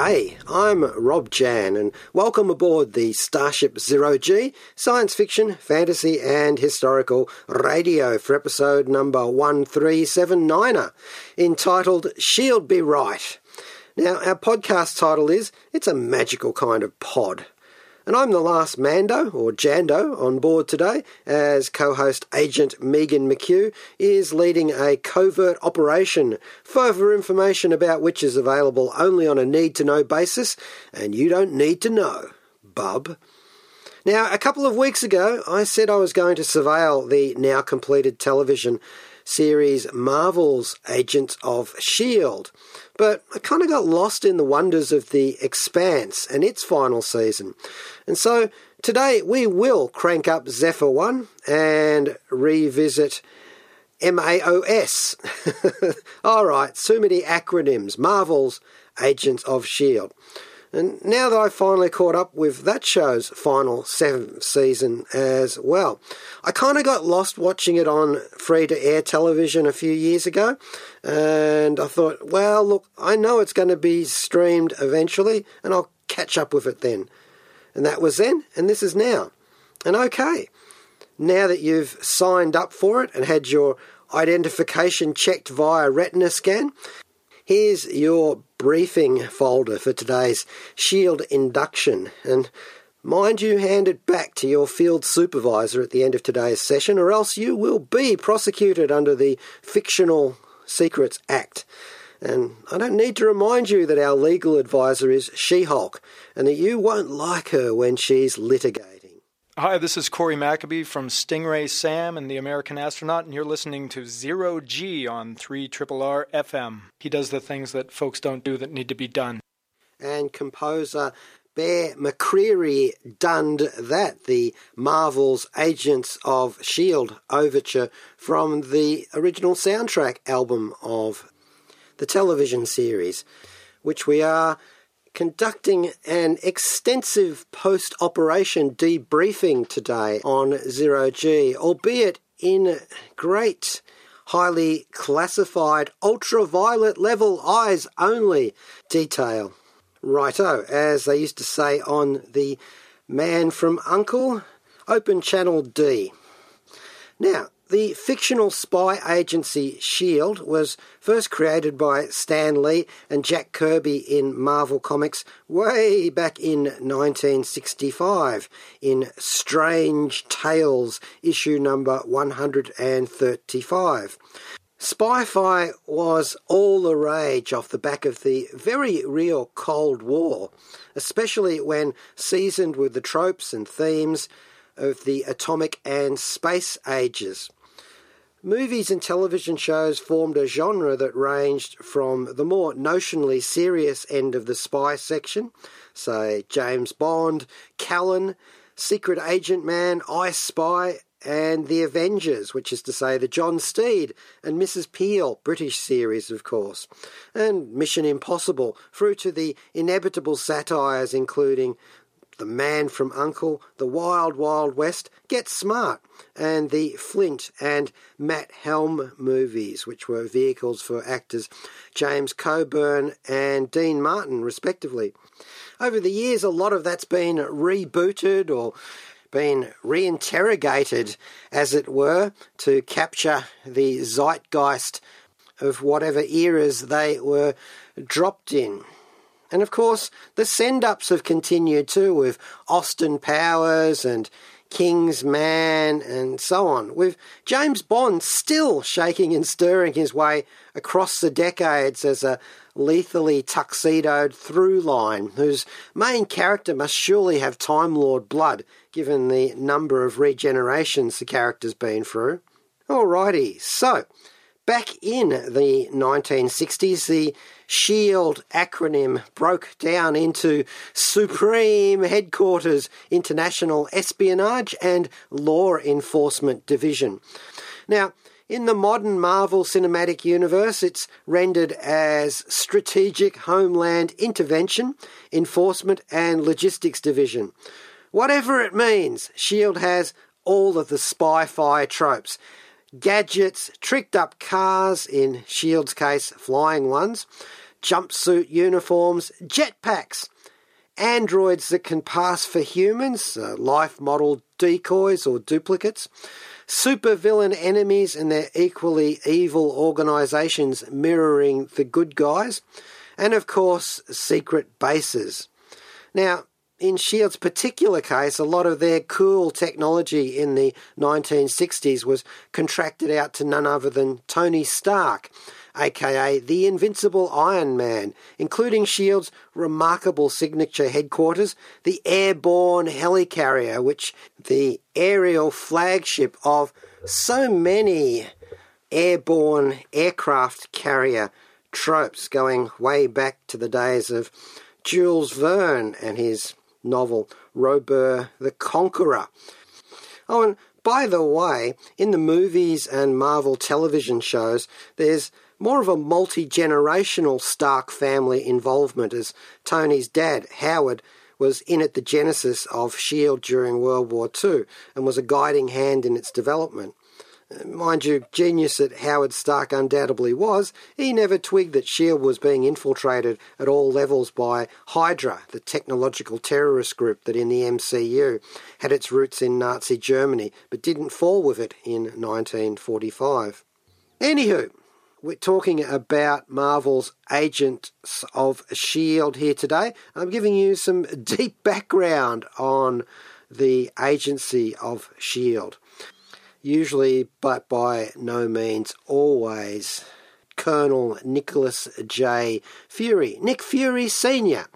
G'day, I'm Rob Jan, and welcome aboard the Starship Zero G science fiction, fantasy, and historical radio for episode number 1379, entitled Shield Be Right. Now, our podcast title is It's a Magical Kind of Pod. And I'm the last Mando, or Jando, on board today, as co host Agent Megan McKeough is leading a covert operation. Further information about which is available only on a need to know basis, and you don't need to know, bub. Now, a couple of weeks ago, I said I was going to surveil the now completed television series Marvel's Agents of S.H.I.E.L.D. But I kind of got lost in the wonders of The Expanse and its final season. And so today we will crank up Zephyr 1 and revisit MAOS. All right, so many acronyms. Marvel's Agents of S.H.I.E.L.D. And now that I've finally caught up with that show's final seventh season as well, I kind of got lost watching it on free to air television a few years ago. And I thought, well, look, I know it's going to be streamed eventually, and I'll catch up with it then. And that was then, and this is now. And okay, now that you've signed up for it and had your identification checked via retina scan, Here's your briefing folder for today's Shield induction, and mind you hand it back to your field supervisor at the end of today's session, or else you will be prosecuted under the Fictional Secrets Act. And I don't need to remind you that our legal advisor is She Hulk, and that you won't like her when she's litigating. Hi, this is Cory McAbee from Stingray Sam and the American Astronaut, and you're listening to Zero G on 3 Triple R FM. He does the things that folks don't do that need to be done. And composer Bear McCreary dunned that, the Marvel's Agents of S.H.I.E.L.D. overture from the original soundtrack album of the television series, which we are conducting an extensive post operation debriefing today on Zero G, albeit in great, highly classified, ultraviolet level eyes only detail. Righto, as they used to say on the Man from Uncle, Open Channel D. Now, the fictional spy agency S.H.I.E.L.D. was first created by Stan Lee and Jack Kirby in Marvel Comics way back in 1965 in Strange Tales, issue number 135. Spy-fi was all the rage off the back of the very real Cold War, especially when seasoned with the tropes and themes of the atomic and space ages. Movies and television shows formed a genre that ranged from the more notionally serious end of the spy section, say James Bond, Callan, Secret Agent Man, I Spy, and The Avengers, which is to say the John Steed and Mrs. Peel British series, of course, and Mission Impossible, through to the inevitable satires including the Man from Uncle, The Wild Wild West, Get Smart, and the Flint and Matt Helm movies, which were vehicles for actors James Coburn and Dean Martin, respectively. Over the years, a lot of that's been rebooted or been reinterrogated, as it were, to capture the zeitgeist of whatever eras they were dropped in. And of course, the send ups have continued too with Austin Powers and Kingsman and so on, with James Bond still shaking and stirring his way across the decades as a lethally tuxedoed through line, whose main character must surely have Time Lord blood, given the number of regenerations the character's been through. Alrighty, so Back in the 1960s, the SHIELD acronym broke down into Supreme Headquarters International Espionage and Law Enforcement Division. Now, in the modern Marvel Cinematic Universe, it's rendered as Strategic Homeland Intervention, Enforcement and Logistics Division. Whatever it means, S.H.I.E.L.D. has all of the spy fi tropes gadgets, tricked up cars, in S.H.I.E.L.D.'s case, flying ones, jumpsuit uniforms, jetpacks, androids that can pass for humans, uh, life model decoys or duplicates, supervillain enemies and their equally evil organisations mirroring the good guys, and of course, secret bases. Now, in Shield's particular case, a lot of their cool technology in the 1960s was contracted out to none other than Tony Stark, aka the Invincible Iron Man, including Shield's remarkable signature headquarters, the Airborne Helicarrier, which the aerial flagship of so many airborne aircraft carrier tropes going way back to the days of Jules Verne and his novel Robur the Conqueror. Oh, and by the way, in the movies and Marvel television shows, there's more of a multi generational Stark family involvement as Tony's dad, Howard, was in at the genesis of S.H.I.E.L.D. during World War II and was a guiding hand in its development. Uh, mind you, genius that Howard Stark undoubtedly was, he never twigged that S.H.I.E.L.D. was being infiltrated at all levels by Hydra, the technological terrorist group that in the MCU had its roots in Nazi Germany but didn't fall with it in 1945. Anywho, we're talking about Marvel's Agents of S.H.I.E.L.D. here today. I'm giving you some deep background on the agency of S.H.I.E.L.D usually, but by no means always, Colonel Nicholas J. Fury, Nick Fury Sr.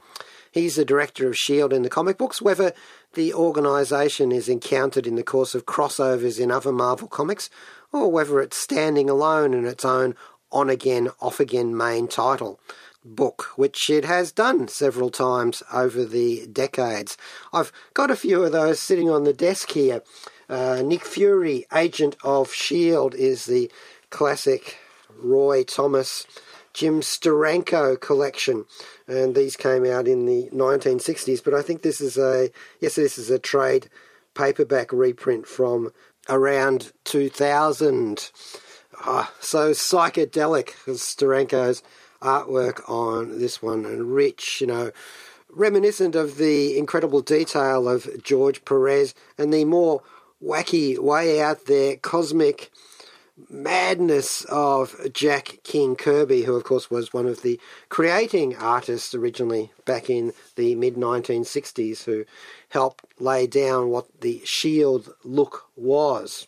He's the director of S.H.I.E.L.D. in the comic books. Whether the organisation is encountered in the course of crossovers in other Marvel comics, or whether it's standing alone in its own on again, off again main title book, which it has done several times over the decades. I've got a few of those sitting on the desk here. Uh, Nick Fury, Agent of S.H.I.E.L.D., is the classic Roy Thomas, Jim Steranko collection. And these came out in the 1960s, but I think this is a, yes, this is a trade paperback reprint from around 2000. Oh, so psychedelic as Steranko's artwork on this one, and rich, you know, reminiscent of the incredible detail of George Perez and the more wacky, way out there, cosmic madness of Jack King Kirby, who, of course, was one of the creating artists originally back in the mid 1960s, who helped lay down what the Shield look was.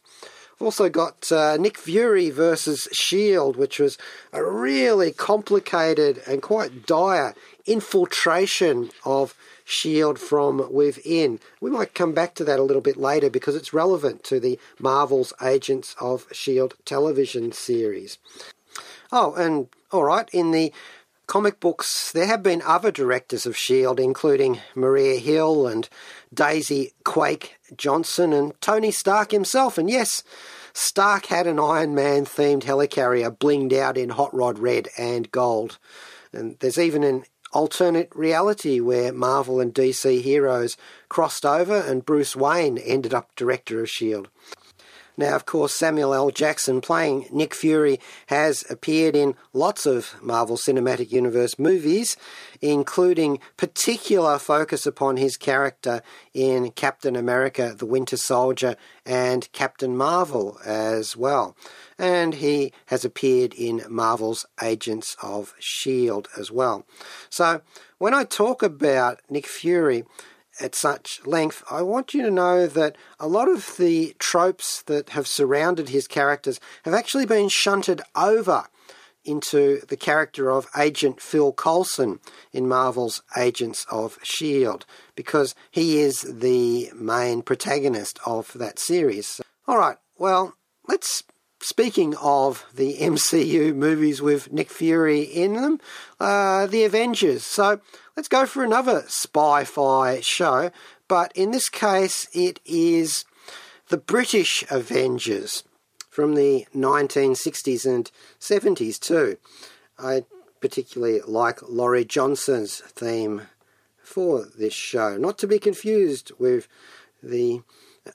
I've also got uh, Nick Fury versus Shield, which was a really complicated and quite dire infiltration of shield from within. We might come back to that a little bit later because it's relevant to the Marvel's Agents of Shield television series. Oh, and all right, in the comic books, there have been other directors of S.H.I.E.L.D., including Maria Hill and Daisy Quake Johnson and Tony Stark himself. And yes, Stark had an Iron Man themed helicarrier blinged out in hot rod red and gold. And there's even an alternate reality where Marvel and DC heroes crossed over and Bruce Wayne ended up director of S.H.I.E.L.D. Now, of course, Samuel L. Jackson playing Nick Fury has appeared in lots of Marvel Cinematic Universe movies, including particular focus upon his character in Captain America the Winter Soldier and Captain Marvel as well. And he has appeared in Marvel's Agents of S.H.I.E.L.D. as well. So, when I talk about Nick Fury, at such length, I want you to know that a lot of the tropes that have surrounded his characters have actually been shunted over into the character of Agent Phil Coulson in Marvel's Agents of S.H.I.E.L.D. because he is the main protagonist of that series. All right, well, let's speaking of the MCU movies with Nick Fury in them, uh, the Avengers. So let's go for another spy fi show, but in this case it is the British Avengers from the 1960s and 70s too. I particularly like Laurie Johnson's theme for this show, not to be confused with the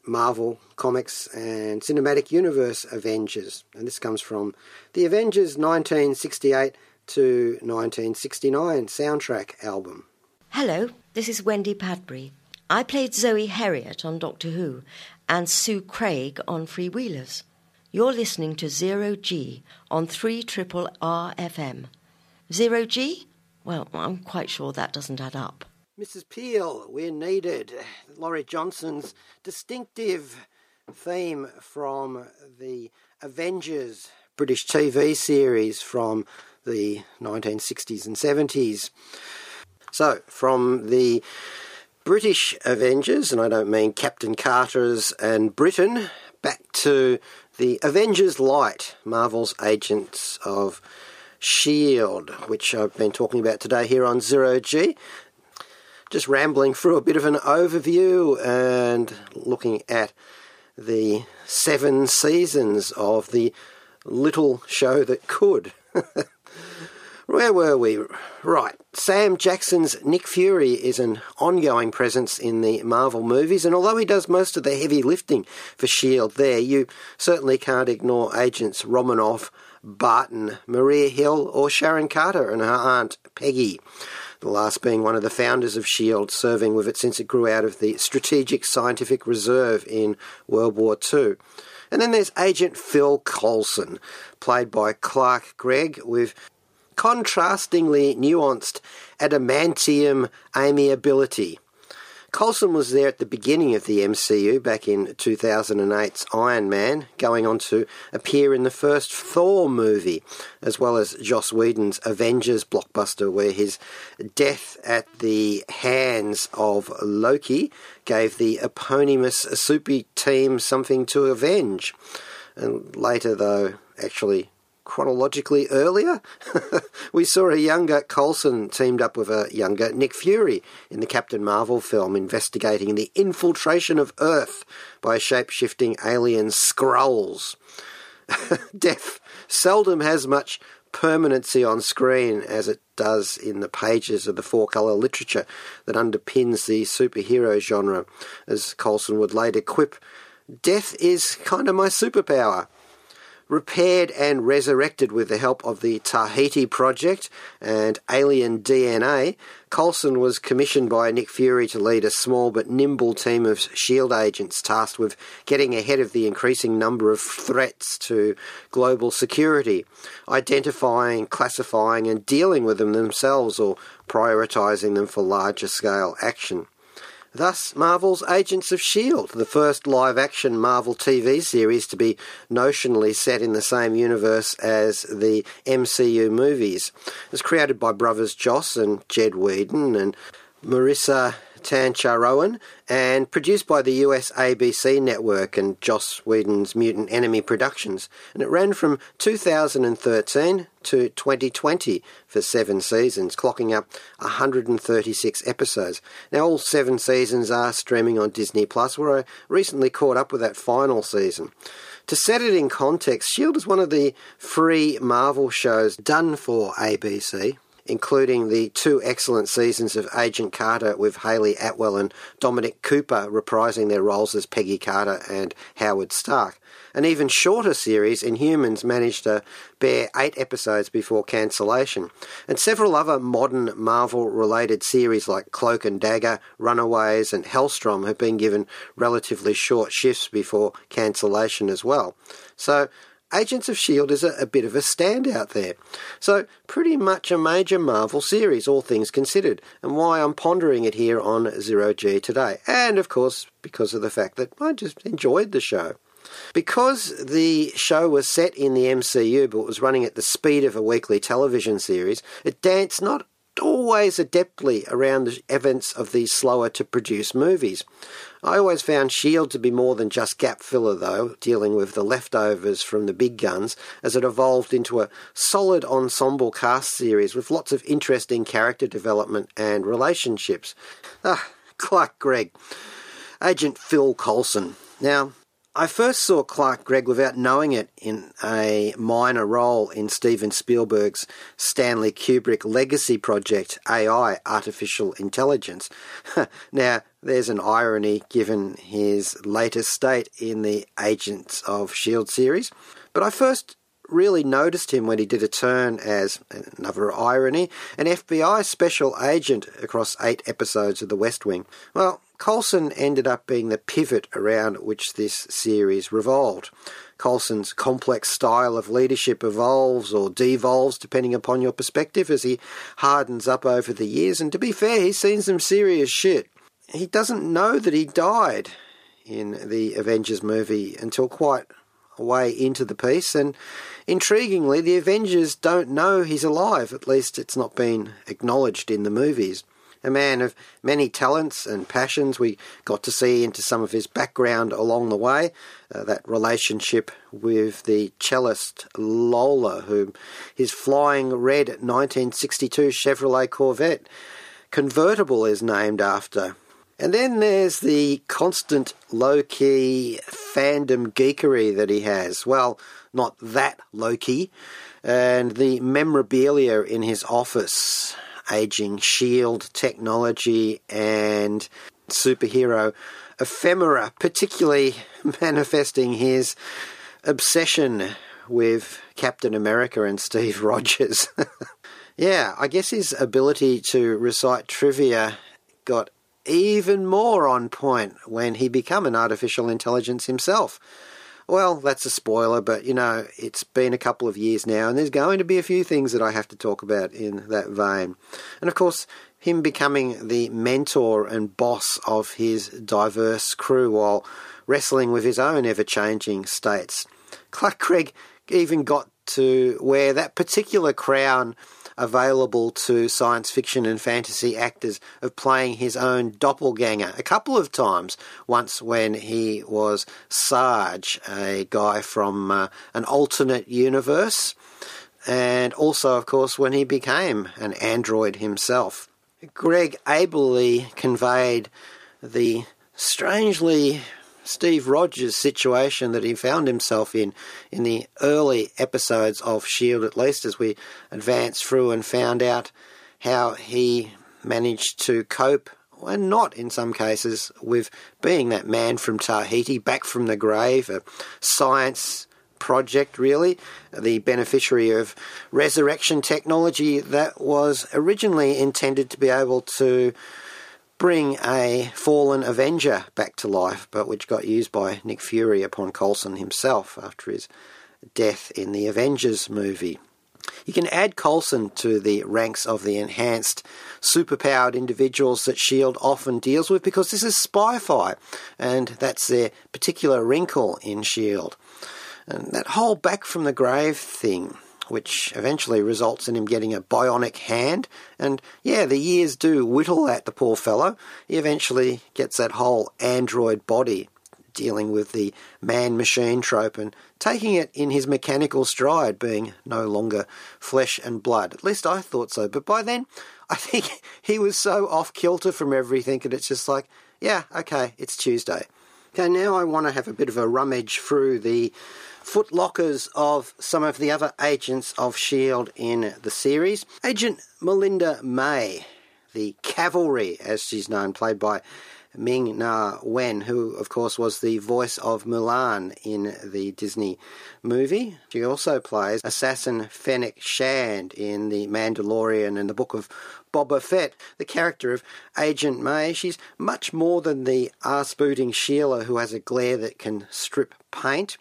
Marvel Comics and Cinematic Universe Avengers. And this comes from the Avengers 1968 to 1969 soundtrack album. Hello, this is Wendy Padbury. I played Zoe Herriot on Doctor Who and Sue Craig on Freewheelers. You're listening to Zero G on 3 Triple R FM. Zero G? Well, I'm quite sure that doesn't add up. Mrs. Peel, we're needed. Laurie Johnson's distinctive theme from the Avengers British TV series from the 1960s and 70s. So, from the British Avengers, and I don't mean Captain Carter's and Britain, back to the Avengers Light, Marvel's Agents of S.H.I.E.L.D., which I've been talking about today here on Zero G just rambling through a bit of an overview and looking at the seven seasons of the little show that could. Where were we? Right. Sam Jackson's Nick Fury is an ongoing presence in the Marvel movies, and although he does most of the heavy lifting for S.H.I.E.L.D. there, you certainly can't ignore agents Romanoff, Barton, Maria Hill, or Sharon Carter and her aunt Peggy the last being one of the founders of SHIELD, serving with it since it grew out of the Strategic Scientific Reserve in World War II. And then there's Agent Phil Coulson, played by Clark Gregg, with contrastingly nuanced adamantium amiability. Coulson was there at the beginning of the MCU back in 2008's Iron Man, going on to appear in the first Thor movie, as well as Joss Whedon's Avengers blockbuster, where his death at the hands of Loki gave the eponymous super team something to avenge. And later, though, actually chronologically earlier, we saw a younger Coulson teamed up with a younger Nick Fury in the Captain Marvel film investigating the infiltration of Earth by shape shifting alien Skrulls. Death seldom has much permanency on screen as it does in the pages of the four colour literature that underpins the superhero genre. As Coulson would later quip, death is kind of my superpower repaired and resurrected with the help of the Tahiti Project and Alien DNA, Coulson was commissioned by Nick Fury to lead a small but nimble team of SHIELD agents tasked with getting ahead of the increasing number of threats to global security, identifying, classifying, and dealing with them themselves or prioritising them for larger scale action. Thus, Marvel's Agents of S.H.I.E.L.D., the first live action Marvel TV series to be notionally set in the same universe as the MCU movies, was created by brothers Joss and Jed Whedon and Maurissa Tancharoen and produced by the US ABC network and Joss Whedon's Mutant Enemy Productions. And it ran from 2013 to 2020 for seven seasons, clocking up 136 episodes. Now, all seven seasons are streaming on Disney Plus, where I recently caught up with that final season. To set it in context, S.H.I.E.L.D. is one of the free Marvel shows done for ABC including the two excellent seasons of Agent Carter with Hayley Atwell and Dominic Cooper reprising their roles as Peggy Carter and Howard Stark. An even shorter series, Inhumans, managed to bear eight episodes before cancellation. And several other modern Marvel related series like Cloak and Dagger, Runaways, and Helstrom have been given relatively short shifts before cancellation as well. So Agents of S.H.I.E.L.D. is a, a, bit of a standout there. So, pretty much a major Marvel series, all things considered, and why I'm pondering it here on Zero G today. And, of course, because of the fact that I just enjoyed the show. Because the show was set in the MCU but was running at the speed of a weekly television series, it danced not always adeptly around the events of these slower to produce movies. I always found S.H.I.E.L.D. to be more than just gap filler, though, dealing with the leftovers from the big guns, as it evolved into a solid ensemble cast series with lots of interesting character development and relationships. Ah, Clark Gregg. Agent Phil Coulson. Now, I first saw Clark Gregg without knowing it in a minor role in Steven Spielberg's Stanley Kubrick legacy project, AI, Artificial Intelligence. now, there's an irony given his latest state in the Agents of S.H.I.E.L.D. series. But I first really noticed him when he did a turn as another irony, an FBI special agent across eight episodes of The West Wing. Well, Coulson ended up being the pivot around which this series revolved. Coulson's complex style of leadership evolves or devolves depending upon your perspective as he hardens up over the years, and to be fair, he's seen some serious shit. He doesn't know that he died in the Avengers movie until quite way into the piece, and intriguingly, the Avengers don't know he's alive, at least it's not been acknowledged in the movies a man of many talents and passions. We got to see into some of his background along the way. Uh, that relationship with the cellist Lola, whom his flying red 1962 Chevrolet Corvette convertible is named after. And then there's the constant low key fandom geekery that he has. Well, not that low key. And the memorabilia in his office aging shield technology and superhero ephemera, particularly manifesting his obsession with Captain America and Steve Rogers. yeah, I guess his ability to recite trivia got even more on point when he became an artificial intelligence himself. Well, that's a spoiler, but you know, it's been a couple of years now, and there's going to be a few things that I have to talk about in that vein. And of course, him becoming the mentor and boss of his diverse crew while wrestling with his own ever changing states. Clark Gregg even got to wear that particular crown available to science fiction and fantasy actors of playing his own doppelganger a couple of times. Once when he was Sarge, a guy from uh, an alternate universe, and also, of course, when he became an android himself. Gregg ably conveyed the strangely Steve Rogers' situation that he found himself in in the early episodes of S.H.I.E.L.D., at least as we advanced through and found out how he managed to cope, and not in some cases, with being that man from Tahiti, back from the grave, a science project, really, the beneficiary of resurrection technology that was originally intended to be able to bring a fallen Avenger back to life, but which got used by Nick Fury upon Coulson himself after his death in the Avengers movie. You can add Coulson to the ranks of the enhanced, superpowered individuals that S.H.I.E.L.D. often deals with because this is spy-fi, and that's their particular wrinkle in S.H.I.E.L.D. And that whole back from the grave thing which eventually results in him getting a bionic hand. And yeah, the years do whittle at the poor fellow. He eventually gets that whole android body, dealing with the man machine trope and taking it in his mechanical stride, being no longer flesh and blood. At least I thought so. But by then, I think he was so off kilter from everything that it's just like, yeah, okay, it's Tuesday. Okay, now I want to have a bit of a rummage through the footlockers of some of the other agents of S.H.I.E.L.D. in the series. Agent Melinda May, the cavalry, as she's known, played by Ming Na Wen, who, of course, was the voice of Mulan in the Disney movie. She also plays assassin Fennec Shand in The Mandalorian and the Book of Boba Fett, the character of Agent May. She's much more than the arse-booting Sheila who has a glare that can strip paint.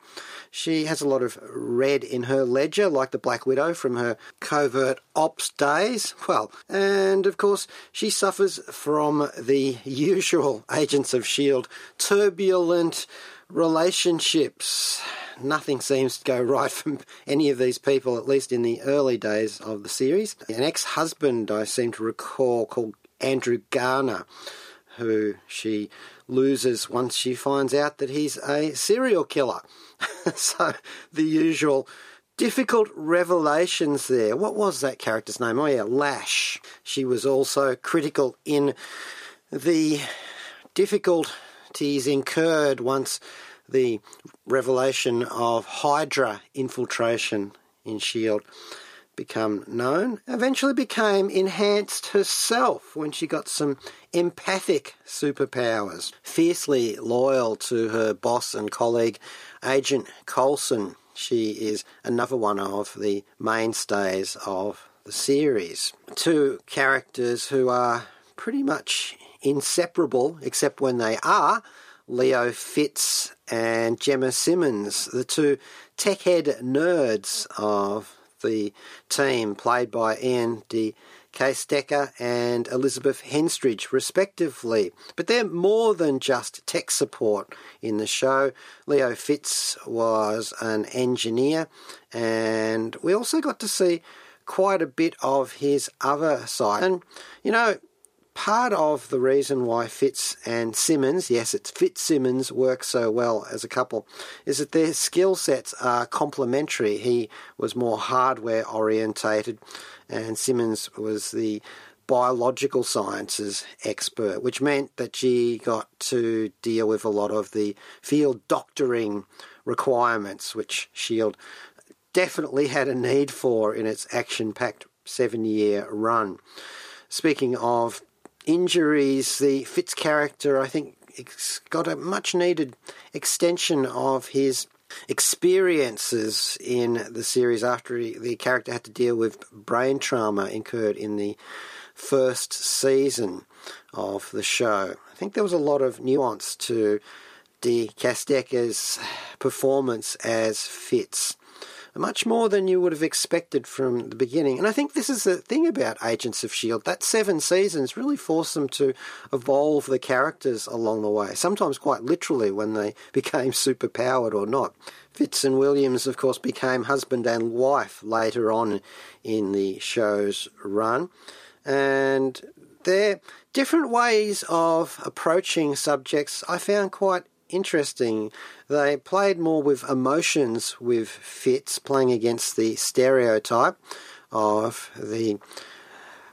She has a lot of red in her ledger, like the Black Widow from her covert ops days. Well, and of course, she suffers from the usual Agents of S.H.I.E.L.D. turbulent, relationships. Nothing seems to go right from any of these people, at least in the early days of the series. An ex husband, I seem to recall, called Andrew Garner, who she loses once she finds out that he's a serial killer. so the usual difficult revelations there. What was that character's name? Oh, yeah, Lash. She was also critical in the difficulties incurred once the revelation of Hydra infiltration in S.H.I.E.L.D. become known, eventually became enhanced herself when she got some empathic superpowers. Fiercely loyal to her boss and colleague, Agent Coulson, she is another one of the mainstays of the series. Two characters who are pretty much inseparable, except when they are. Leo Fitz and Jemma Simmons, the two tech head nerds of the team, played by Ian de Caestecker and Elizabeth Henstridge, respectively. But they're more than just tech support in the show. Leo Fitz was an engineer, and we also got to see quite a bit of his other side. And, you know, part of the reason why Fitz and Simmons, yes, it's Fitzsimmons, work so well as a couple, is that their skill sets are complementary. He was more hardware orientated, and Simmons was the biological sciences expert, which meant that she got to deal with a lot of the field doctoring requirements, which Shield definitely had a need for in its action packed seven year run. Speaking of injuries, the Fitz character, I think, got a much needed extension of his experiences in the series after he, the character had to deal with brain trauma incurred in the first season of the show. I think there was a lot of nuance to de Caestecker's performance as Fitz much more than you would have expected from the beginning. And I think this is the thing about Agents of S.H.I.E.L.D. That seven seasons really forced them to evolve the characters along the way, sometimes quite literally when they became superpowered or not. Fitz and Williams, of course, became husband and wife later on in the show's run. And their different ways of approaching subjects I found quite interesting. They played more with emotions with Fitz, playing against the stereotype of the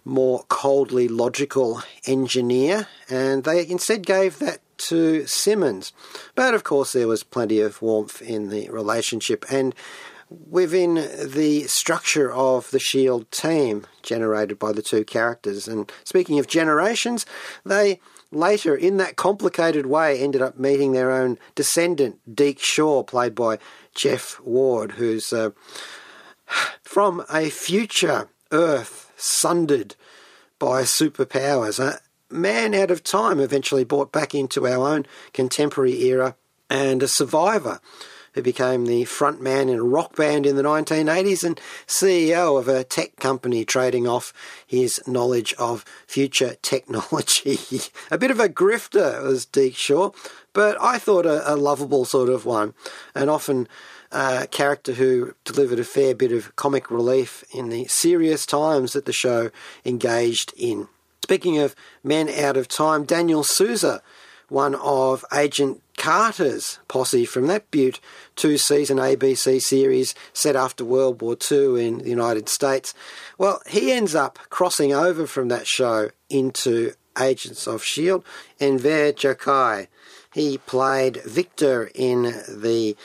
more coldly logical engineer, and they instead gave that to Simmons. But of course, there was plenty of warmth in the relationship, and within the structure of the Shield team generated by the two characters. And speaking of generations, they later, in that complicated way, ended up meeting their own descendant, Deke Shaw, played by Jeff Ward, who's uh, from a future Earth sundered by superpowers. A man out of time, eventually brought back into our own contemporary era, and a survivor who became the front man in a rock band in the 1980s and CEO of a tech company trading off his knowledge of future technology. a bit of a grifter was Deke Shaw, but I thought a, a lovable sort of one, and often a character who delivered a fair bit of comic relief in the serious times that the show engaged in. Speaking of men out of time, Daniel Sousa one of Agent Carter's posse from that Butte two season ABC series set after World War II in the United States. Well, he ends up crossing over from that show into Agents of S.H.I.E.L.D. Enver Gjokaj. He played Victor in the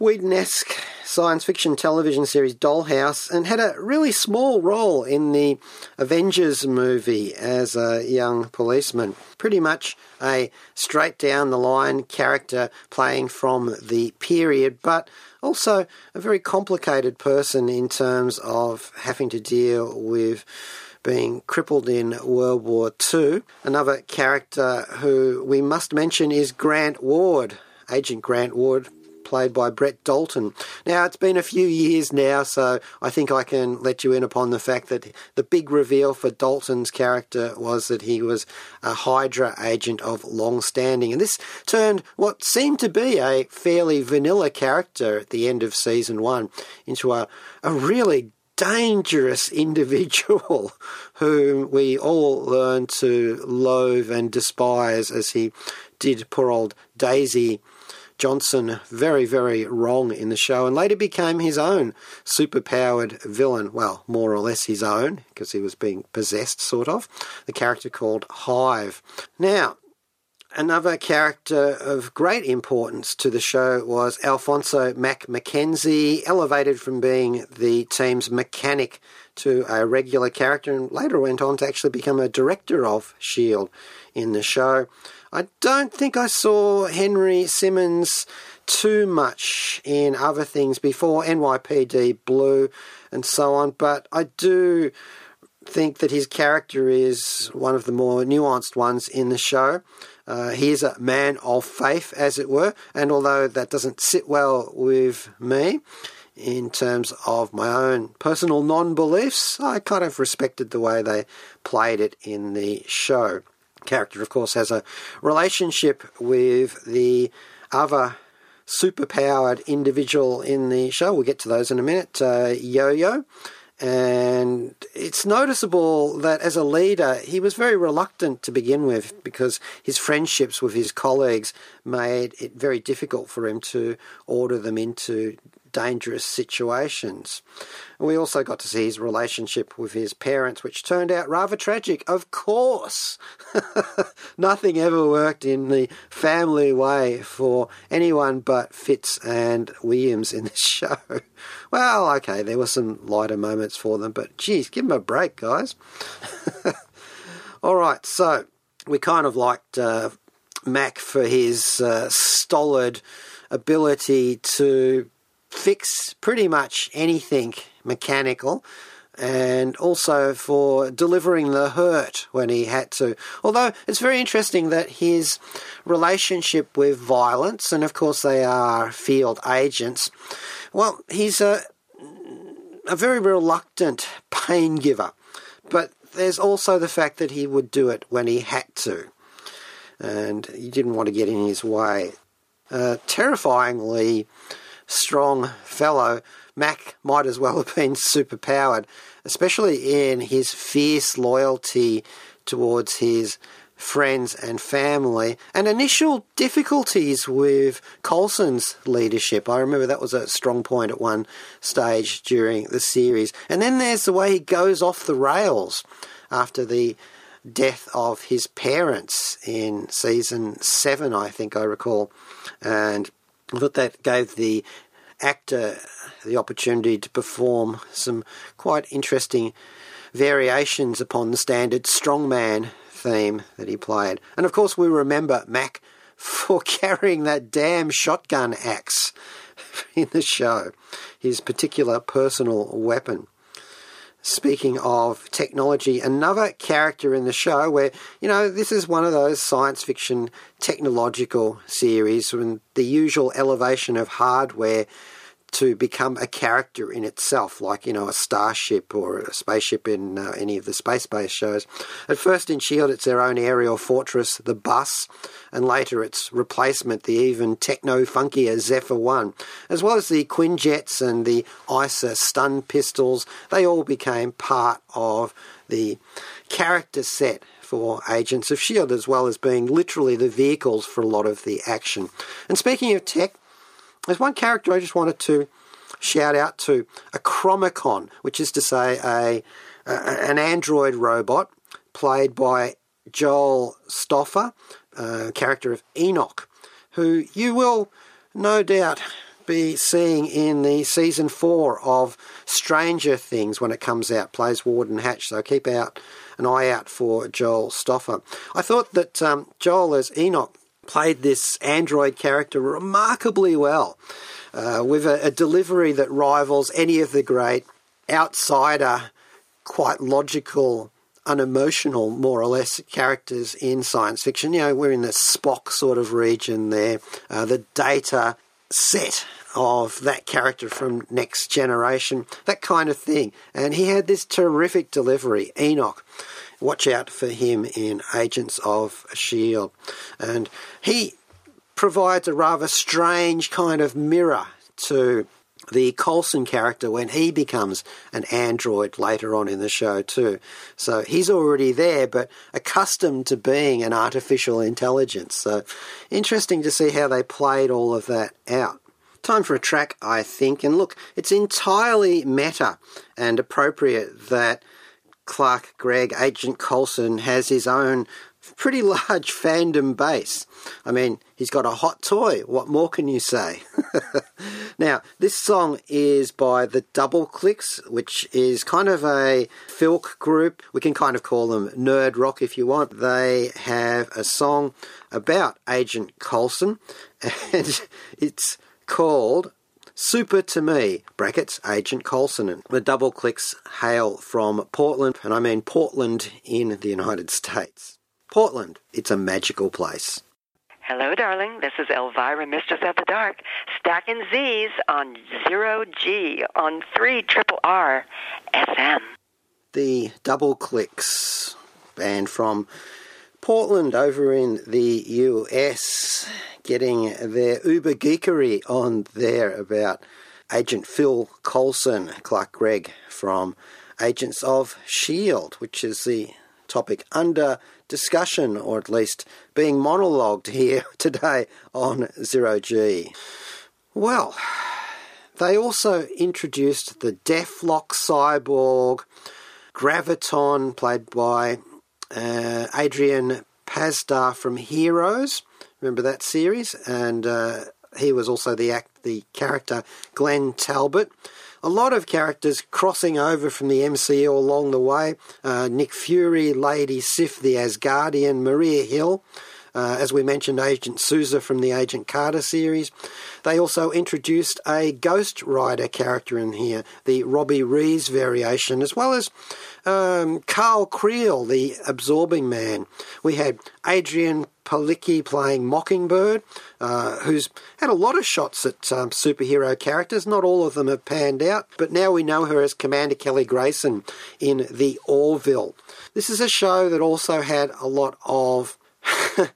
Whedon-esque science fiction television series Dollhouse and had a really small role in the Avengers movie as a young policeman. Pretty much a straight down the line character playing from the period, but also a very complicated person in terms of having to deal with being crippled in World War II. Another character who we must mention is Grant Ward. Agent Grant Ward played by Brett Dalton. Now, it's been a few years now, so I think I can let you in upon the fact that the big reveal for Dalton's character was that he was a Hydra agent of long standing. And this turned what seemed to be a fairly vanilla character at the end of season one into a, a really dangerous individual whom we all learn to loathe and despise as he did poor old Daisy Johnson very, very wrong in the show and later became his own superpowered villain. Well, more or less his own, because he was being possessed, sort of. The character called Hive. Now, Another character of great importance to the show was Alfonso Mack Mackenzie, elevated from being the team's mechanic to a regular character and later went on to actually become a director of S.H.I.E.L.D. in the show. I don't think I saw Henry Simmons too much in other things before NYPD Blue and so on, but I do think that his character is one of the more nuanced ones in the show. Uh, he is a man of faith, as it were, and although that doesn't sit well with me in terms of my own personal non beliefs, I kind of respected the way they played it in the show. Character, of course, has a relationship with the other superpowered individual in the show. We'll get to those in a minute, uh, Yo Yo. And it's noticeable that as a leader, he was very reluctant to begin with because his friendships with his colleagues made it very difficult for him to order them into dangerous situations. we also got to see his relationship with his parents, which turned out rather tragic. Of course, nothing ever worked in the family way for anyone but Fitz and Williams in this show. Well, okay, there were some lighter moments for them, but geez, give them a break, guys. All right, so we kind of liked uh, Mac for his uh, stolid ability to fix pretty much anything mechanical and also for delivering the hurt when he had to. Although it's very interesting that his relationship with violence, and of course they are field agents, well, he's a, a very reluctant pain giver. But there's also the fact that he would do it when he had to, and he didn't want to get in his way. Uh, terrifyingly strong fellow, Mac might as well have been superpowered, especially in his fierce loyalty towards his friends and family, and initial difficulties with Coulson's leadership. I remember that was a strong point at one stage during the series. And then there's the way he goes off the rails after the death of his parents in season seven, I think I recall. And Thought that gave the actor the opportunity to perform some quite interesting variations upon the standard strongman theme that he played. And of course, we remember Mac for carrying that damn shotgun axe in the show, his particular personal weapon. Speaking of technology, another character in the show where, you know, this is one of those science fiction technological series when the usual elevation of hardware to become a character in itself, like, you know, a starship or a spaceship in uh, any of the space based shows. At first in S.H.I.E.L.D., it's their own aerial fortress, the bus, and later its replacement, the even techno funkier Zephyr 1, as well as the Quinjets and the ISA stun pistols. They all became part of the character set for Agents of S.H.I.E.L.D., as well as being literally the vehicles for a lot of the action. And speaking of tech, there's one character I just wanted to shout out to a Chronicom, which is to say a, a an android robot played by Joel Stoffer, a character of Enoch, who you will no doubt be seeing in the season four of Stranger Things when it comes out, plays Warden Hatch. So keep out an eye out for Joel Stoffer. I thought that um, Joel as Enoch played this android character remarkably well, uh, with a, a delivery that rivals any of the great outsider, quite logical unemotional, more or less, characters in science fiction. You know, we're in the Spock sort of region there. Uh, the data set of that character from Next Generation, that kind of thing. And he had this terrific delivery, Enoch. Watch out for him in Agents of S.H.I.E.L.D. And he provides a rather strange kind of mirror to the Coulson character when he becomes an android later on in the show too. So he's already there, but accustomed to being an artificial intelligence. So interesting to see how they played all of that out. Time for a track, I think. And look, it's entirely meta and appropriate that Clark Gregg, Agent Coulson, has his own pretty large fandom base. I mean, he's got a hot toy. What more can you say? now, this song is by the Double Clicks, which is kind of a filk group. We can kind of call them nerd rock if you want. They have a song about Agent Coulson, and it's called Super to me, brackets, Agent Coulson. And the double clicks hail from Portland, and I mean Portland in the United States. Portland, it's a magical place. Hello, darling. This is Elvira, Mistress of the Dark, stacking Z's on Zero G on 3 Triple R FM. The Double Clicks, band from Portland over in the US, getting their uber geekery on there about Agent Phil Coulson, Clark Gregg from Agents of S.H.I.E.L.D., which is the topic under discussion, or at least being monologued here today on Zero G. Well, they also introduced the Deathlok cyborg, Graviton, played by uh, Adrian Pasdar from Heroes. Remember that series? And uh, he was also the act, the character Glenn Talbot. A lot of characters crossing over from the MCU along the way. Uh, Nick Fury, Lady Sif, the Asgardian, Maria Hill. Uh, as we mentioned, Agent Sousa from the Agent Carter series. They also introduced a Ghost Rider character in here, the Robbie Reyes variation, as well as um, Carl Creel, the Absorbing Man. We had Adrianne Palicki playing Mockingbird, uh, who's had a lot of shots at um, superhero characters. Not all of them have panned out, but now we know her as Commander Kelly Grayson in The Orville. This is a show that also had a lot of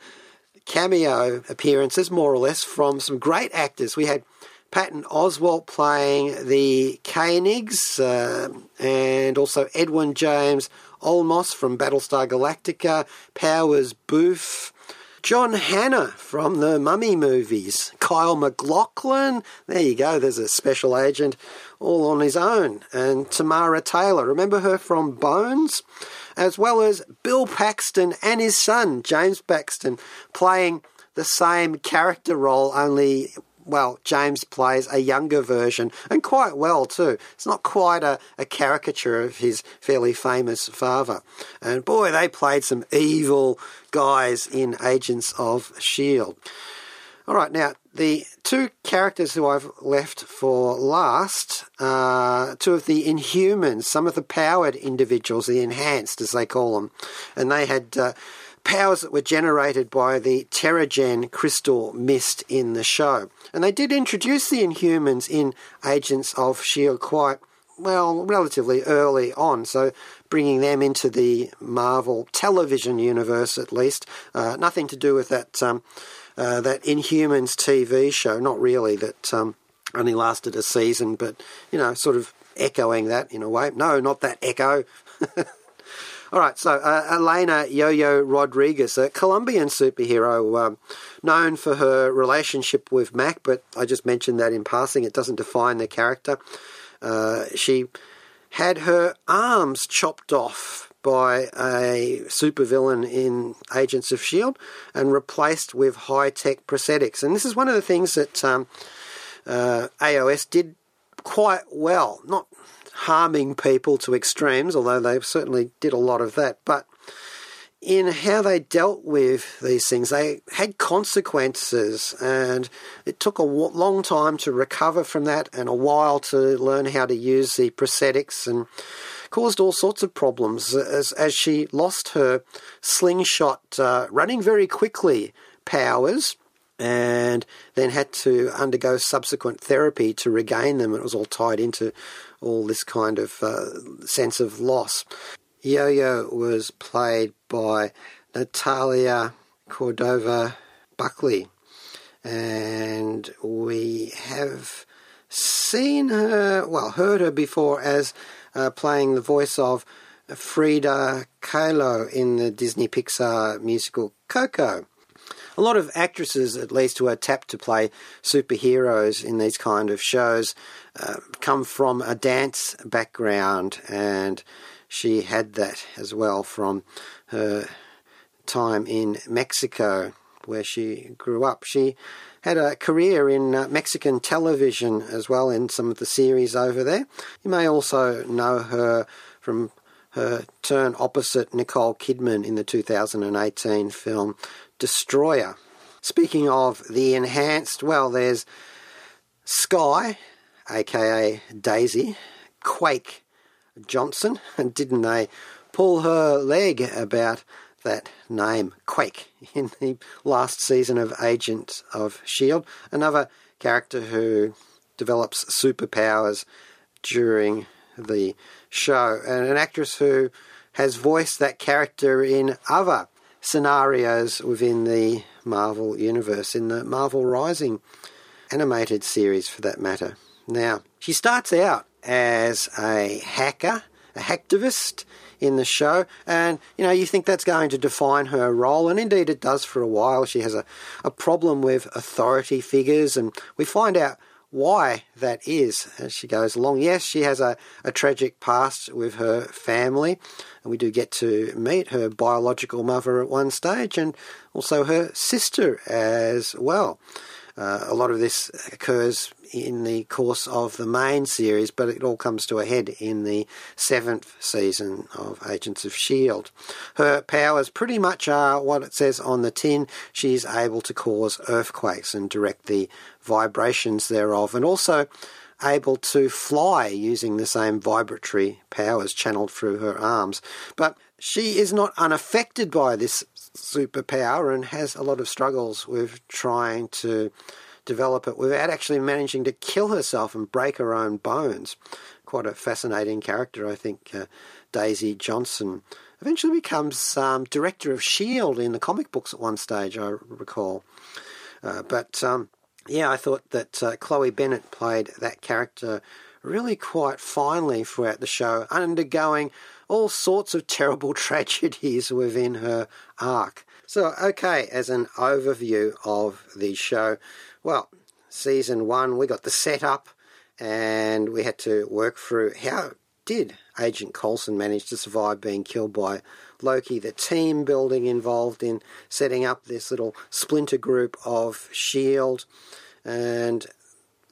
cameo appearances, more or less, from some great actors. We had Patton Oswalt playing the Koenigs, uh, and also Edwin James Olmos from Battlestar Galactica, Powers Boothe, John Hannah from the Mummy movies, Kyle MacLachlan, there you go, there's a special agent all on his own, and Tamara Taylor, remember her from Bones? As well as Bill Paxton and his son, James Paxton, playing the same character role, only well, James plays a younger version, and quite well too. It's not quite a, a, caricature of his fairly famous father. And boy, they played some evil guys in Agents of S.H.I.E.L.D. All right, now the two characters who I've left for last are two of the Inhumans, some of the powered individuals, the enhanced as they call them, and they had. Uh, powers that were generated by the Terrigen crystal mist in the show. And they did introduce the Inhumans in Agents of S.H.I.E.L.D. quite, well, relatively early on, so bringing them into the Marvel television universe at least. Uh, nothing to do with that, um, uh, that Inhumans TV show, not really, that um, only lasted a season, but, you know, sort of echoing that in a way. No, not that echo. All right, so uh, Elena Yo-Yo Rodriguez, a Colombian superhero um, known for her relationship with Mac, but I just mentioned that in passing. It doesn't define the character. Uh, she had her arms chopped off by a supervillain in Agents of S.H.I.E.L.D. and replaced with high tech prosthetics. And this is one of the things that um, uh, AOS did quite well. Not harming people to extremes, although they certainly did a lot of that. But in how they dealt with these things, they had consequences, and it took a long time to recover from that and a while to learn how to use the prosthetics and caused all sorts of problems as, as she lost her slingshot uh, running very quickly powers and then had to undergo subsequent therapy to regain them. It was all tied into all this kind of uh, sense of loss. Yo Yo was played by Natalia Cordova Buckley, and we have seen her, well, heard her before as uh, playing the voice of Frida Kahlo in the Disney Pixar musical Coco. A lot of actresses, at least who are tapped to play superheroes in these kind of shows, uh, come from a dance background, and she had that as well from her time in Mexico, where she grew up. She had a career in uh, Mexican television as well in some of the series over there. You may also know her from her turn opposite Nicole Kidman in the 2018 film Destroyer. Speaking of the enhanced, well, there's Skye, aka Daisy, Quake Johnson, and didn't they pull her leg about that name, Quake, in the last season of Agents of S.H.I.E.L.D., another character who develops superpowers during the show, and an actress who has voiced that character in other scenarios within the Marvel Universe, in the Marvel Rising animated series for that matter. Now, she starts out as a hacker, a hacktivist in the show, and you know, you think that's going to define her role, and indeed it does for a while. She has a, a problem with authority figures, and we find out why that is as she goes along. Yes, she has a, a tragic past with her family, and we do get to meet her biological mother at one stage and also her sister as well. Uh, a lot of this occurs in the course of the main series, but it all comes to a head in the seventh season of Agents of S.H.I.E.L.D. Her powers pretty much are what it says on the tin. She's able to cause earthquakes and direct the vibrations thereof, and also able to fly using the same vibratory powers channeled through her arms. But she is not unaffected by this superpower and has a lot of struggles with trying to develop it without actually managing to kill herself and break her own bones. Quite a fascinating character, I think. Uh, Daisy Johnson eventually becomes um, director of S.H.I.E.L.D. in the comic books at one stage, I recall. Uh, but um, yeah, I thought that uh, Chloe Bennet played that character really quite finely throughout the show, undergoing all sorts of terrible tragedies within her arc. So, okay, as an overview of the show, well, season one, we got the setup and we had to work through how did Agent Coulson manage to survive being killed by Loki, the team building involved in setting up this little splinter group of S.H.I.E.L.D. And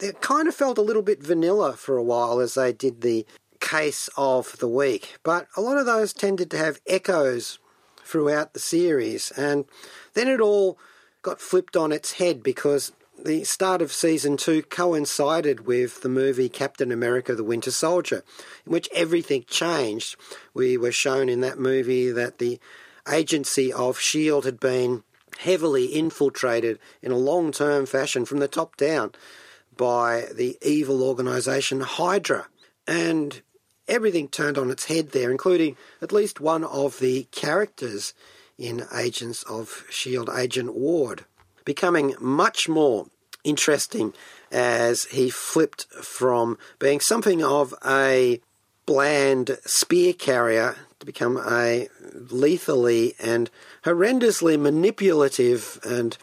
it kind of felt a little bit vanilla for a while as they did the case of the week, but a lot of those tended to have echoes throughout the series, and then it all got flipped on its head because the start of season two coincided with the movie Captain America the Winter Soldier, in which everything changed. We were shown in that movie that the agency of S.H.I.E.L.D. had been heavily infiltrated in a long term fashion from the top down by the evil organisation Hydra. And everything turned on its head there, including at least one of the characters in Agents of S.H.I.E.L.D., Agent Ward, becoming much more interesting as he flipped from being something of a bland spear carrier to become a lethally and horrendously manipulative and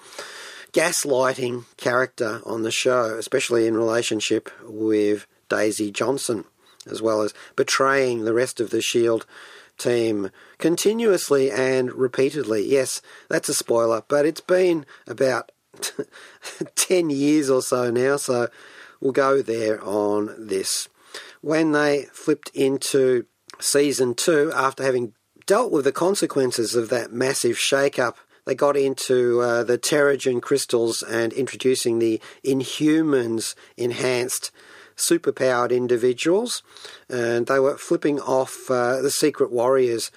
gaslighting character on the show, especially in relationship with Daisy Johnson as well as betraying the rest of the Shield team continuously and repeatedly. Yes, that's a spoiler, but it's been about 10 years or so now, so we'll go there on this. When they flipped into season two, after having dealt with the consequences of that massive shake-up, they got into uh, the Terrigen crystals and introducing the Inhumans enhanced superpowered individuals, and they were flipping off uh, the Secret Warriors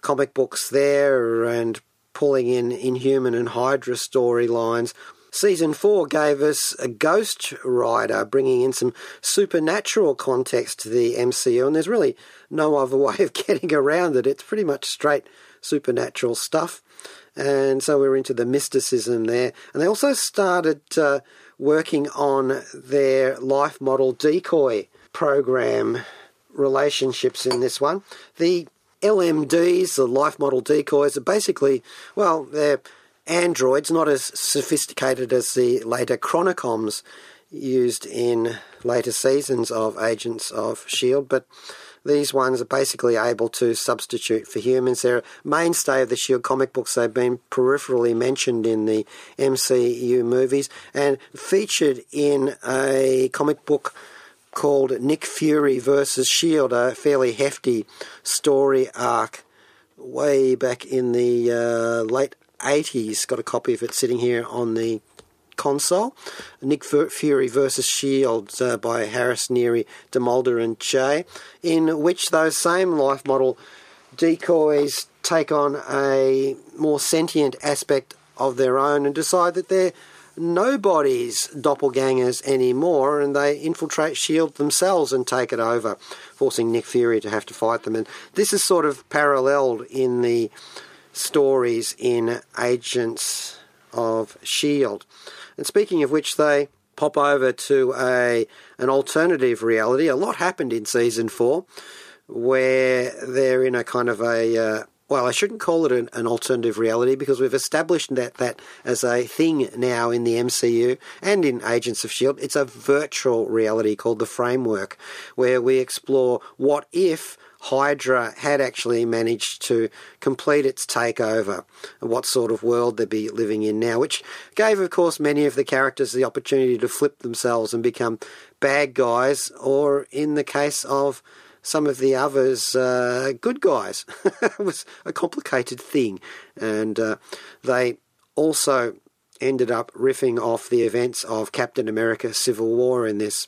comic books there and pulling in Inhuman and Hydra storylines. Season 4 gave us a Ghost Rider, bringing in some supernatural context to the MCU, and there's really no other way of getting around it. It's pretty much straight supernatural stuff. And so we're into the mysticism there. And they also started uh, working on their life model decoy program relationships in this one. The LMDs, the life model decoys, are basically, well, they're androids, not as sophisticated as the later Chronicoms used in later seasons of Agents of S.H.I.E.L.D., but these ones are basically able to substitute for humans. They're a mainstay of the S.H.I.E.L.D. comic books. They've been peripherally mentioned in the MCU movies and featured in a comic book called Nick Fury versus S.H.I.E.L.D., a fairly hefty story arc way back in the uh, late 80s. Got a copy of it sitting here on the console. Nick Fury versus Shield uh, by Harris, Neary, DeMulder, and Jay, in which those same life model decoys take on a more sentient aspect of their own and decide that they're nobody's doppelgangers anymore and they infiltrate S.H.I.E.L.D. themselves and take it over, forcing Nick Fury to have to fight them. And this is sort of paralleled in the stories in Agents of S.H.I.E.L.D. And speaking of which, they pop over to a an alternative reality. A lot happened in season four, where they're in a kind of a uh, well, I shouldn't call it an, an, alternative reality because we've established that that as a thing now in the MCU and in Agents of Shield. It's a virtual reality called the Framework, where we explore what if Hydra had actually managed to complete its takeover and what sort of world they'd be living in now, which gave, of course, many of the characters the opportunity to flip themselves and become bad guys, or in the case of some of the others, uh, good guys. it was a complicated thing, and uh, they also ended up riffing off the events of Captain America Civil War in this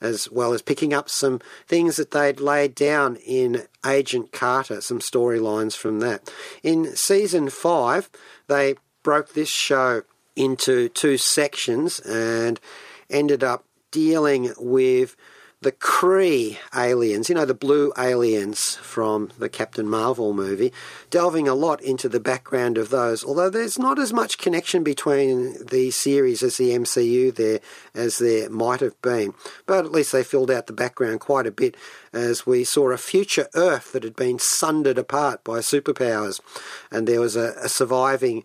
as well as picking up some things that they'd laid down in Agent Carter, some storylines from that. In season five, they broke this show into two sections and ended up dealing with the Kree aliens, you know, the blue aliens from the Captain Marvel movie, delving a lot into the background of those, although there's not as much connection between the series as the MCU there as there might have been. But at least they filled out the background quite a bit as we saw a future Earth that had been sundered apart by superpowers, and there was a, a surviving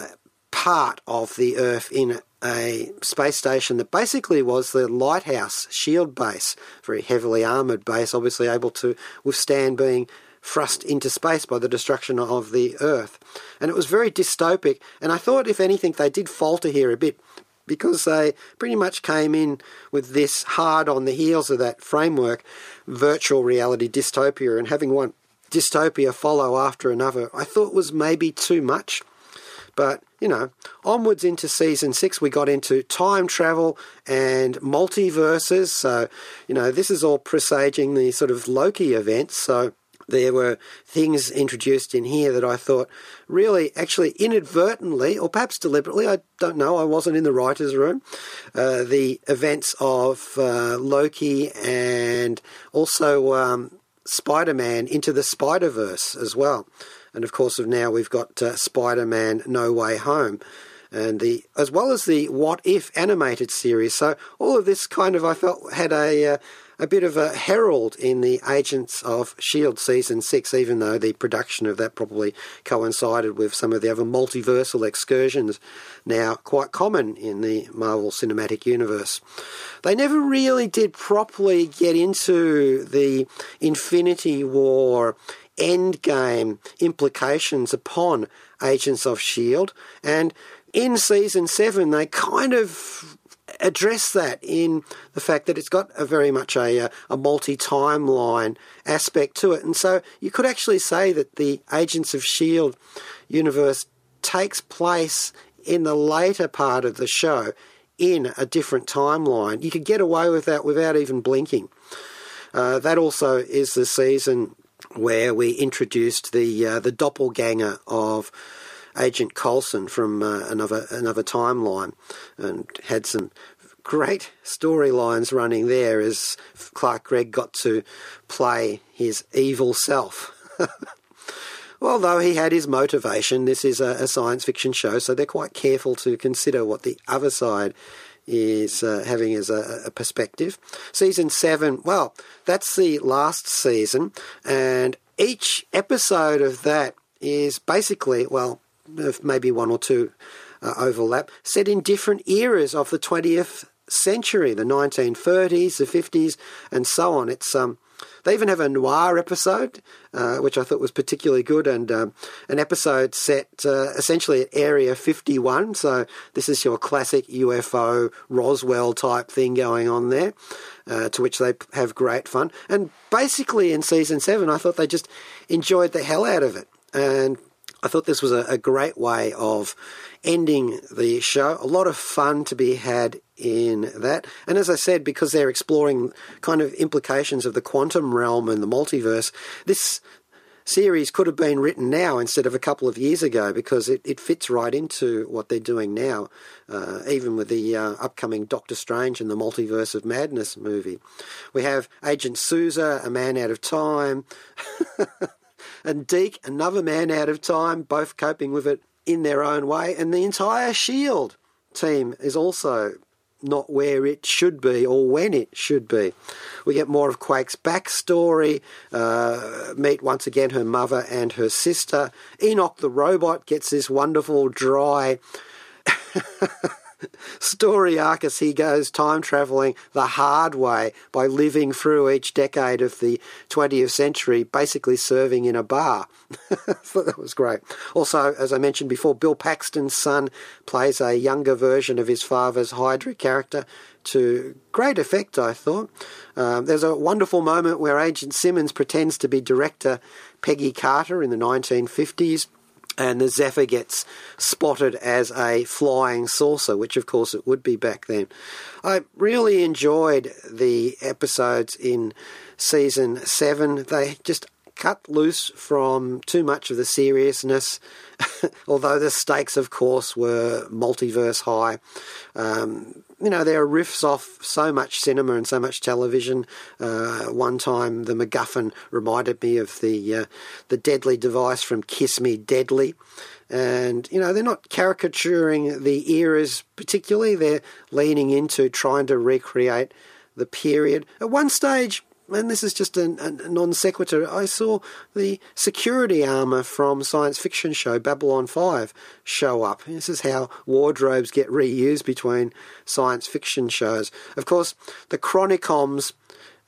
uh, part of the Earth in a space station that basically was the lighthouse shield base, very heavily armoured base, obviously able to withstand being thrust into space by the destruction of the Earth. And it was very dystopic, and I thought, if anything, they did falter here a bit because they pretty much came in with this hard on the heels of that framework, virtual reality dystopia, and having one dystopia follow after another, I thought was maybe too much. But, you know, onwards into season six, we got into time travel and multiverses. So, you know, this is all presaging the sort of Loki events. So, there were things introduced in here that I thought really, actually, inadvertently, or perhaps deliberately, I don't know, I wasn't in the writer's room, uh, the events of uh, Loki and also um, Spider Man into the Spider Verse as well and of course, of now we've got uh, Spider-Man: No Way Home, and the as well as the What If animated series. So all of this kind of I felt had a uh, a bit of a herald in the Agents of S.H.I.E.L.D. season six, even though the production of that probably coincided with some of the other multiversal excursions now quite common in the Marvel Cinematic Universe. They never really did properly get into the Infinity War endgame implications upon Agents of S.H.I.E.L.D. And in season seven, they kind of address that in the fact that it's got a very much a, uh, a multi timeline aspect to it. And so you could actually say that the Agents of S.H.I.E.L.D. universe takes place in the later part of the show in a different timeline. You could get away with that without even blinking. Uh, that also is the season where we introduced the uh, the doppelganger of Agent Coulson from uh, another another timeline, and had some great storylines running there as Clark Gregg got to play his evil self. Although he had his motivation, this is a, a, science fiction show, so they're quite careful to consider what the other side is uh, having as a, a, perspective. Season seven, well, that's the last season, and each episode of that is basically, well, maybe one or two uh, overlap, set in different eras of the 20th century, the 1930s, the 50s, and so on. It's um, they even have a noir episode, uh, which I thought was particularly good, and um, an episode set uh, essentially at Area 51. So this is your classic UFO Roswell type thing going on there, uh, to which they have great fun. And basically, in season seven, I thought they just enjoyed the hell out of it, and I thought this was a, a great way of ending the show. A lot of fun to be had in that. And as I said, because they're exploring kind of implications of the quantum realm and the multiverse, this series could have been written now instead of a couple of years ago because it, it fits right into what they're doing now, uh, even with the uh, upcoming Doctor Strange and the Multiverse of Madness movie. We have Agent Sousa, A Man Out of Time, and Deke, Another Man Out of Time, both coping with it in their own way, and the entire Shield team is also not where it should be or when it should be. We get more of Quake's backstory, uh, meet once again her mother and her sister. Enoch the robot gets this wonderful, dry story arc as he goes time traveling the hard way by living through each decade of the 20th century, basically serving in a bar. thought that was great. Also, as I mentioned before, Bill Paxton's son plays a younger version of his father's Hydra character to great effect, I thought. Um, there's a wonderful moment where Agent Simmons pretends to be director Peggy Carter in the 1950s and the Zephyr gets spotted as a flying saucer, which of course it would be back then. I really enjoyed the episodes in season seven. They just cut loose from too much of the seriousness, although the stakes, of course, were multiverse high. Um, you know, there are riffs off so much cinema and so much television. Uh, one time, the MacGuffin reminded me of the uh, the deadly device from Kiss Me Deadly. And, you know, they're not caricaturing the eras particularly, they're leaning into trying to recreate the period. At one stage, and this is just a, a, non sequitur, I saw the security armour from science fiction show Babylon 5 show up. This is how wardrobes get reused between science fiction shows. Of course, the Chronicoms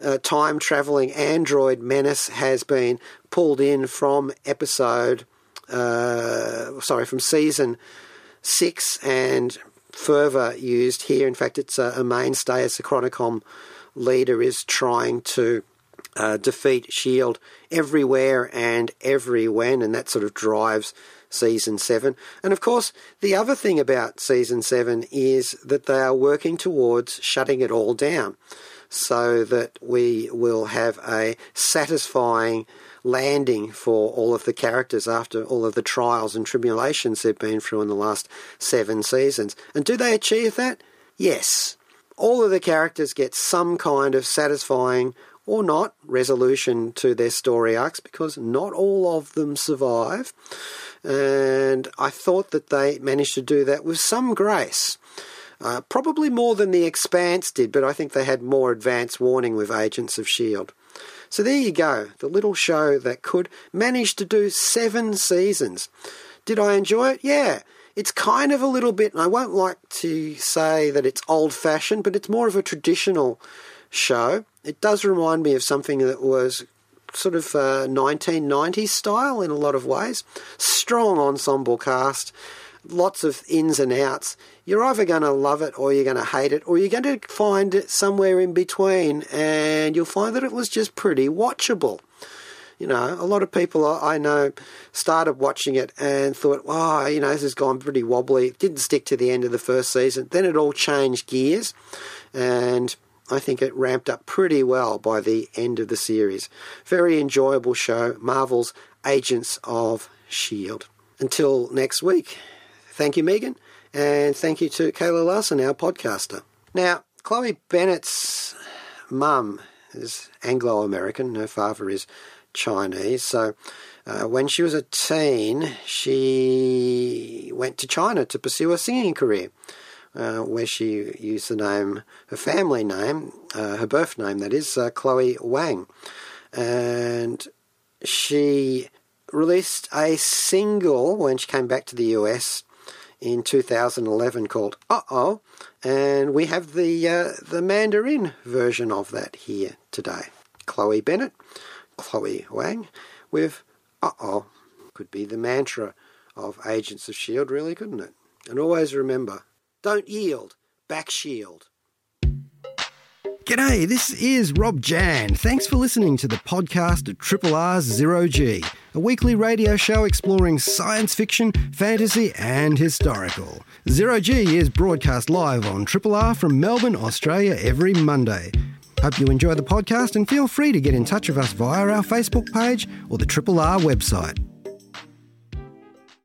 uh, time travelling android menace has been pulled in from episode, uh, sorry, from season six and further used here. In fact, it's a, a mainstay as a Chronicom leader is trying to uh, defeat Shield everywhere and every when, and that sort of drives season seven. And of course, the other thing about season seven is that they are working towards shutting it all down so that we will have a satisfying landing for all of the characters after all of the trials and tribulations they've been through in the last seven seasons. And do they achieve that? Yes all of the characters get some kind of satisfying or not resolution to their story arcs because not all of them survive. And I thought that they managed to do that with some grace. Uh, probably more than The Expanse did, but I think they had more advance warning with Agents of S.H.I.E.L.D. So there you go, the little show that could manage to do seven seasons. Did I enjoy it? Yeah. It's kind of a little bit, and I won't like to say that it's old fashioned, but it's more of a traditional show. It does remind me of something that was sort of uh, 1990s style in a lot of ways. Strong ensemble cast, lots of ins and outs. You're either going to love it or you're going to hate it, or you're going to find it somewhere in between, and you'll find that it was just pretty watchable you know, a lot of people I know started watching it and thought, wow, you know, this has gone pretty wobbly. It didn't stick to the end of the first season. Then it all changed gears, and I think it ramped up pretty well by the end of the series. Very enjoyable show, Marvel's Agents of S.H.I.E.L.D. until next week, thank you, Megan, and thank you to Kayla Larson, our podcaster. Now, Chloe Bennet's mum is Anglo American, her father is Chinese, so uh, when she was a teen, she went to China to pursue a singing career. Uh, where she used the name, her family name, uh, her birth name, that is, uh, Chloe Wang. And she released a single when she came back to the US in 2011 called Uh Oh, and we have the, uh, the Mandarin version of that here today. Chloe Bennet, Chloe Wang, with Uh Oh. Could be the mantra of Agents of S.H.I.E.L.D., really, couldn't it? And always remember don't yield, back shield. G'day, this is Rob Jan. Thanks for listening to the podcast of Triple R's Zero G, a weekly radio show exploring science fiction, fantasy, and historical. Zero G is broadcast live on Triple R from Melbourne, Australia every Monday. Hope you enjoy the podcast and feel free to get in touch with us via our Facebook page or the Triple R website.